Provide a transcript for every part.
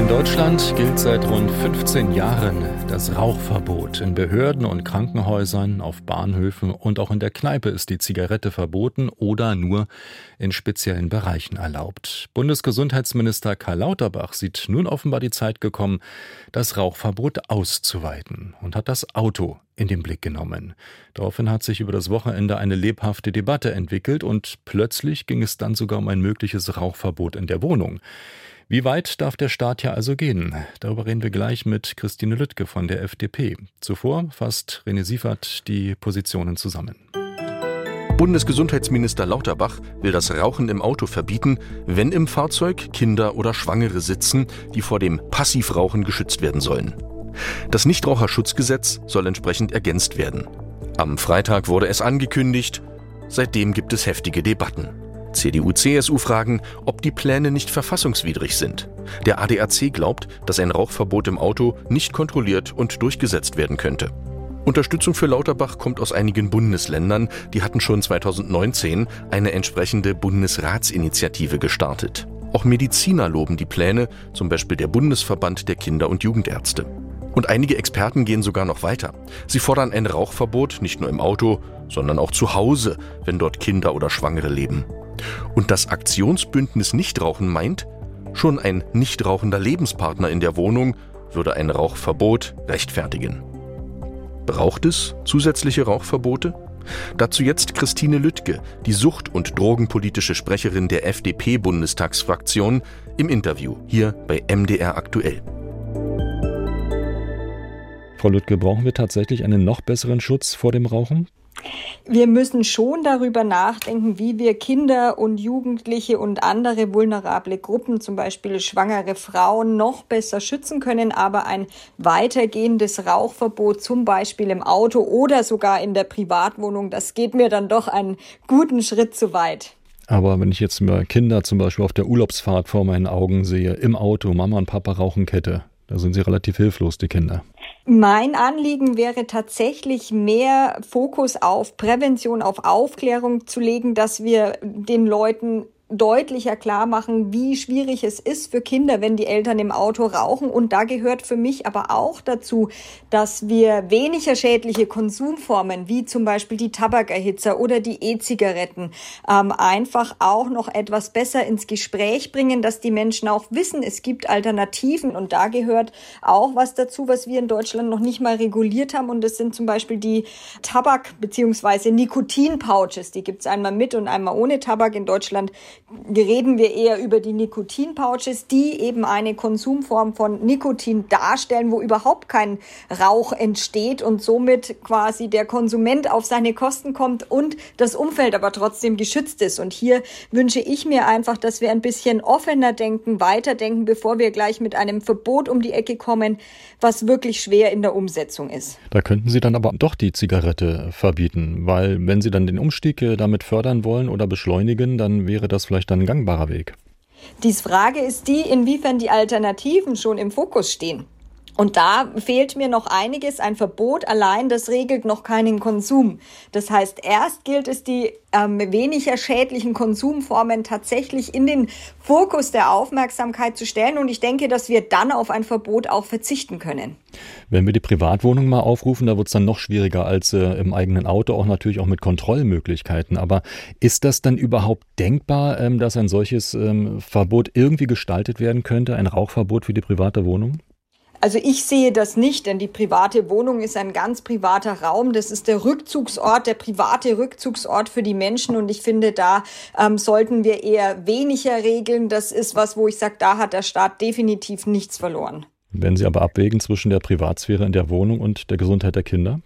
In Deutschland gilt seit rund 15 Jahren das Rauchverbot. In Behörden und Krankenhäusern, auf Bahnhöfen und auch in der Kneipe ist die Zigarette verboten oder nur in speziellen Bereichen erlaubt. Bundesgesundheitsminister Karl Lauterbach sieht nun offenbar die Zeit gekommen, das Rauchverbot auszuweiten und hat das Auto in den Blick genommen. Daraufhin hat sich über das Wochenende eine lebhafte Debatte entwickelt und plötzlich ging es dann sogar um ein mögliches Rauchverbot in der Wohnung. Wie weit darf der Staat hier also gehen? Darüber reden wir gleich mit Christine Lüttke von der FDP. Zuvor fasst René Siefert die Positionen zusammen. Bundesgesundheitsminister Lauterbach will das Rauchen im Auto verbieten, wenn im Fahrzeug Kinder oder Schwangere sitzen, die vor dem Passivrauchen geschützt werden sollen. Das Nichtraucherschutzgesetz soll entsprechend ergänzt werden. Am Freitag wurde es angekündigt, seitdem gibt es heftige Debatten. CDU-CSU fragen, ob die Pläne nicht verfassungswidrig sind. Der ADAC glaubt, dass ein Rauchverbot im Auto nicht kontrolliert und durchgesetzt werden könnte. Unterstützung für Lauterbach kommt aus einigen Bundesländern, die hatten schon 2019 eine entsprechende Bundesratsinitiative gestartet. Auch Mediziner loben die Pläne, zum Beispiel der Bundesverband der Kinder- und Jugendärzte. Und einige Experten gehen sogar noch weiter. Sie fordern ein Rauchverbot nicht nur im Auto, sondern auch zu Hause, wenn dort Kinder oder Schwangere leben. Und das Aktionsbündnis Nichtrauchen meint, schon ein nicht rauchender Lebenspartner in der Wohnung würde ein Rauchverbot rechtfertigen. Braucht es zusätzliche Rauchverbote? Dazu jetzt Christine Lüttke, die sucht- und drogenpolitische Sprecherin der FDP-Bundestagsfraktion, im Interview hier bei MDR aktuell. Frau Lüttke, brauchen wir tatsächlich einen noch besseren Schutz vor dem Rauchen? Wir müssen schon darüber nachdenken, wie wir Kinder und Jugendliche und andere vulnerable Gruppen, zum Beispiel schwangere Frauen, noch besser schützen können. Aber ein weitergehendes Rauchverbot, zum Beispiel im Auto oder sogar in der Privatwohnung, das geht mir dann doch einen guten Schritt zu weit. Aber wenn ich jetzt mal Kinder zum Beispiel auf der Urlaubsfahrt vor meinen Augen sehe, im Auto, Mama und Papa rauchen Kette, da sind sie relativ hilflos, die Kinder. Mein Anliegen wäre tatsächlich mehr Fokus auf Prävention, auf Aufklärung zu legen, dass wir den Leuten deutlicher klar machen, wie schwierig es ist für Kinder, wenn die Eltern im Auto rauchen. Und da gehört für mich aber auch dazu, dass wir weniger schädliche Konsumformen, wie zum Beispiel die Tabakerhitzer oder die E-Zigaretten, ähm, einfach auch noch etwas besser ins Gespräch bringen, dass die Menschen auch wissen, es gibt Alternativen. Und da gehört auch was dazu, was wir in Deutschland noch nicht mal reguliert haben. Und das sind zum Beispiel die Tabak- bzw. Nikotin-Pouches. Die gibt es einmal mit und einmal ohne Tabak in Deutschland reden wir eher über die Nikotin-Pouches, die eben eine Konsumform von Nikotin darstellen, wo überhaupt kein Rauch entsteht und somit quasi der Konsument auf seine Kosten kommt und das Umfeld aber trotzdem geschützt ist. Und hier wünsche ich mir einfach, dass wir ein bisschen offener denken, weiterdenken, bevor wir gleich mit einem Verbot um die Ecke kommen, was wirklich schwer in der Umsetzung ist. Da könnten Sie dann aber doch die Zigarette verbieten, weil wenn Sie dann den Umstieg äh, damit fördern wollen oder beschleunigen, dann wäre das vielleicht dann ein gangbarer Weg. Die Frage ist die, inwiefern die Alternativen schon im Fokus stehen. Und da fehlt mir noch einiges. Ein Verbot allein, das regelt noch keinen Konsum. Das heißt, erst gilt es, die ähm, weniger schädlichen Konsumformen tatsächlich in den Fokus der Aufmerksamkeit zu stellen. Und ich denke, dass wir dann auf ein Verbot auch verzichten können. Wenn wir die Privatwohnung mal aufrufen, da wird es dann noch schwieriger als äh, im eigenen Auto, auch natürlich auch mit Kontrollmöglichkeiten. Aber ist das dann überhaupt denkbar, ähm, dass ein solches ähm, Verbot irgendwie gestaltet werden könnte, ein Rauchverbot für die private Wohnung? Also ich sehe das nicht, denn die private Wohnung ist ein ganz privater Raum. Das ist der Rückzugsort, der private Rückzugsort für die Menschen. Und ich finde, da ähm, sollten wir eher weniger regeln. Das ist was, wo ich sage, da hat der Staat definitiv nichts verloren. Wenn Sie aber abwägen zwischen der Privatsphäre in der Wohnung und der Gesundheit der Kinder?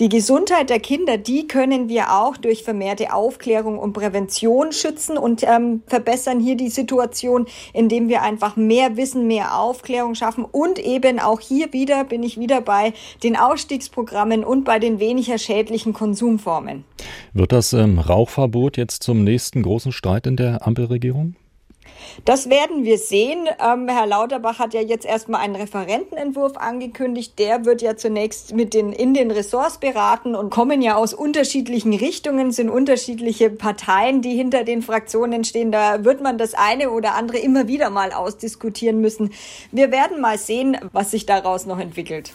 Die Gesundheit der Kinder, die können wir auch durch vermehrte Aufklärung und Prävention schützen und ähm, verbessern hier die Situation, indem wir einfach mehr Wissen, mehr Aufklärung schaffen und eben auch hier wieder bin ich wieder bei den Ausstiegsprogrammen und bei den weniger schädlichen Konsumformen. Wird das ähm, Rauchverbot jetzt zum nächsten großen Streit in der Ampelregierung? Das werden wir sehen. Ähm, Herr Lauterbach hat ja jetzt erstmal einen Referentenentwurf angekündigt. Der wird ja zunächst mit den, in den Ressorts beraten und kommen ja aus unterschiedlichen Richtungen, sind unterschiedliche Parteien, die hinter den Fraktionen stehen. Da wird man das eine oder andere immer wieder mal ausdiskutieren müssen. Wir werden mal sehen, was sich daraus noch entwickelt.